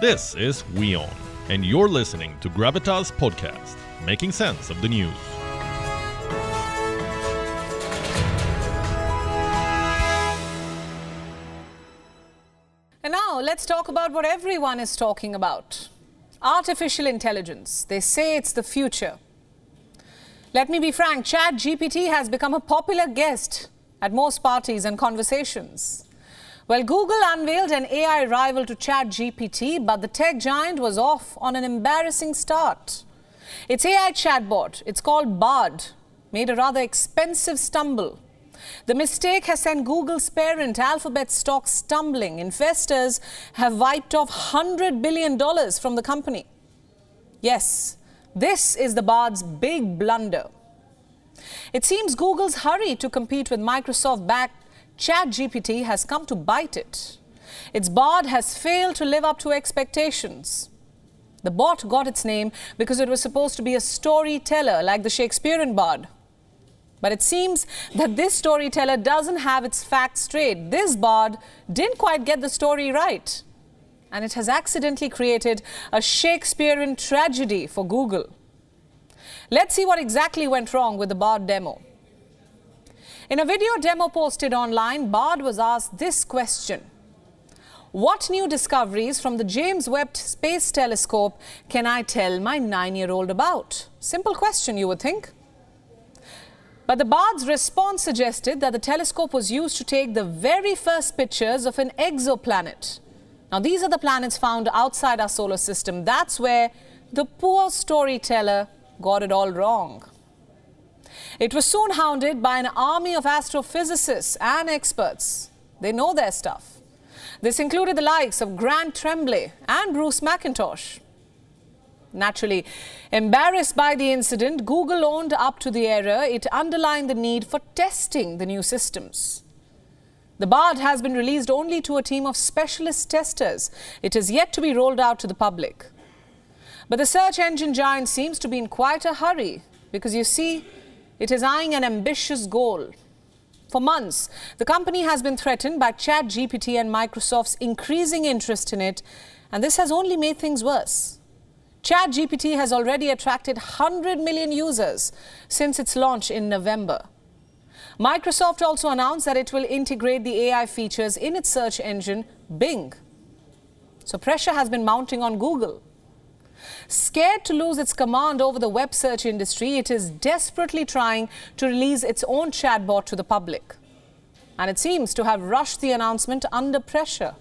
This is WION, and you're listening to Gravitas Podcast, making sense of the news. And now let's talk about what everyone is talking about artificial intelligence. They say it's the future. Let me be frank, ChatGPT has become a popular guest at most parties and conversations. Well, Google unveiled an AI rival to ChatGPT, but the tech giant was off on an embarrassing start. Its AI chatbot, it's called Bard, made a rather expensive stumble. The mistake has sent Google's parent Alphabet stock stumbling. Investors have wiped off $100 billion from the company. Yes, this is the Bard's big blunder. It seems Google's hurry to compete with Microsoft backed ChatGPT has come to bite it. Its Bard has failed to live up to expectations. The bot got its name because it was supposed to be a storyteller like the Shakespearean Bard. But it seems that this storyteller doesn't have its facts straight. This bard didn't quite get the story right. And it has accidentally created a Shakespearean tragedy for Google. Let's see what exactly went wrong with the Bard demo. In a video demo posted online, Bard was asked this question What new discoveries from the James Webb Space Telescope can I tell my nine year old about? Simple question, you would think. But the Bard's response suggested that the telescope was used to take the very first pictures of an exoplanet. Now, these are the planets found outside our solar system. That's where the poor storyteller got it all wrong. It was soon hounded by an army of astrophysicists and experts. They know their stuff. This included the likes of Grant Tremblay and Bruce Macintosh. Naturally, embarrassed by the incident, Google owned up to the error. It underlined the need for testing the new systems. The BARD has been released only to a team of specialist testers. It is yet to be rolled out to the public. But the search engine giant seems to be in quite a hurry because you see, it is eyeing an ambitious goal. For months, the company has been threatened by ChatGPT and Microsoft's increasing interest in it, and this has only made things worse. ChatGPT has already attracted 100 million users since its launch in November. Microsoft also announced that it will integrate the AI features in its search engine, Bing. So pressure has been mounting on Google. Scared to lose its command over the web search industry, it is desperately trying to release its own chatbot to the public. And it seems to have rushed the announcement under pressure.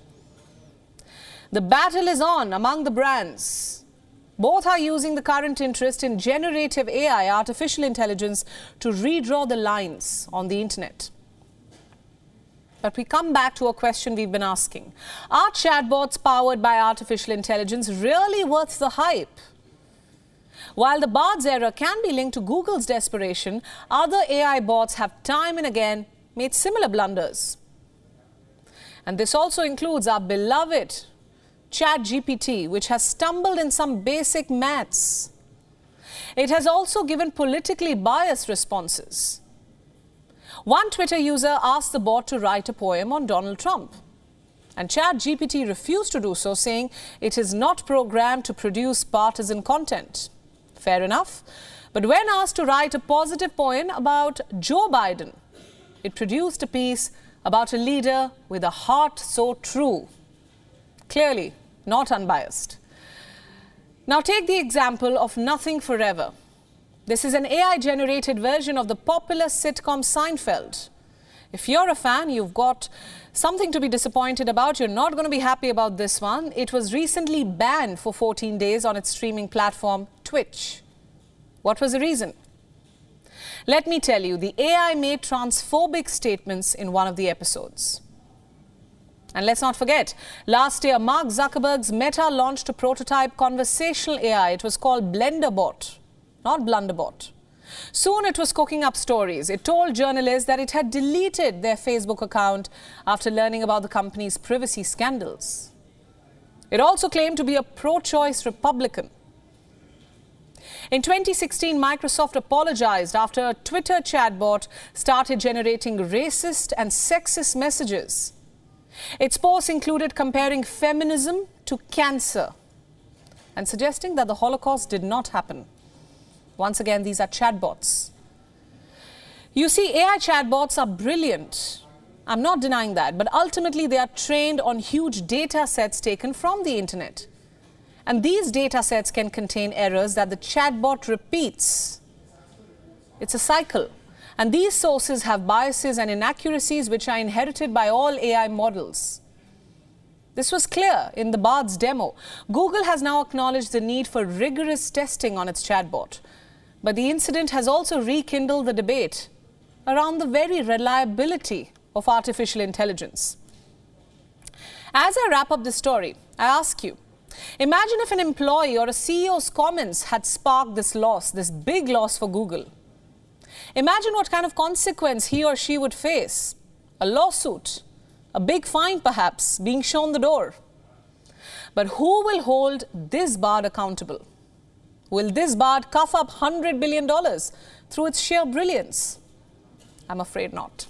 The battle is on among the brands. Both are using the current interest in generative AI, artificial intelligence, to redraw the lines on the internet. But we come back to a question we've been asking. Are chatbots powered by artificial intelligence really worth the hype? While the Bard's error can be linked to Google's desperation, other AI bots have time and again made similar blunders. And this also includes our beloved ChatGPT, which has stumbled in some basic maths. It has also given politically biased responses. One Twitter user asked the bot to write a poem on Donald Trump. And ChatGPT refused to do so, saying it is not programmed to produce partisan content. Fair enough. But when asked to write a positive poem about Joe Biden, it produced a piece about a leader with a heart so true. Clearly, not unbiased. Now, take the example of Nothing Forever. This is an AI generated version of the popular sitcom Seinfeld. If you're a fan, you've got something to be disappointed about. You're not going to be happy about this one. It was recently banned for 14 days on its streaming platform, Twitch. What was the reason? Let me tell you, the AI made transphobic statements in one of the episodes. And let's not forget, last year, Mark Zuckerberg's Meta launched a prototype conversational AI. It was called BlenderBot, not Blunderbot. Soon it was cooking up stories. It told journalists that it had deleted their Facebook account after learning about the company's privacy scandals. It also claimed to be a pro choice Republican. In 2016, Microsoft apologized after a Twitter chatbot started generating racist and sexist messages. Its posts included comparing feminism to cancer and suggesting that the Holocaust did not happen. Once again, these are chatbots. You see, AI chatbots are brilliant. I'm not denying that, but ultimately they are trained on huge data sets taken from the internet. And these data sets can contain errors that the chatbot repeats. It's a cycle. And these sources have biases and inaccuracies which are inherited by all AI models. This was clear in the Bard's demo. Google has now acknowledged the need for rigorous testing on its chatbot. But the incident has also rekindled the debate around the very reliability of artificial intelligence. As I wrap up this story, I ask you imagine if an employee or a CEO's comments had sparked this loss, this big loss for Google. Imagine what kind of consequence he or she would face a lawsuit, a big fine perhaps, being shown the door. But who will hold this Bard accountable? Will this Bard cough up $100 billion through its sheer brilliance? I'm afraid not.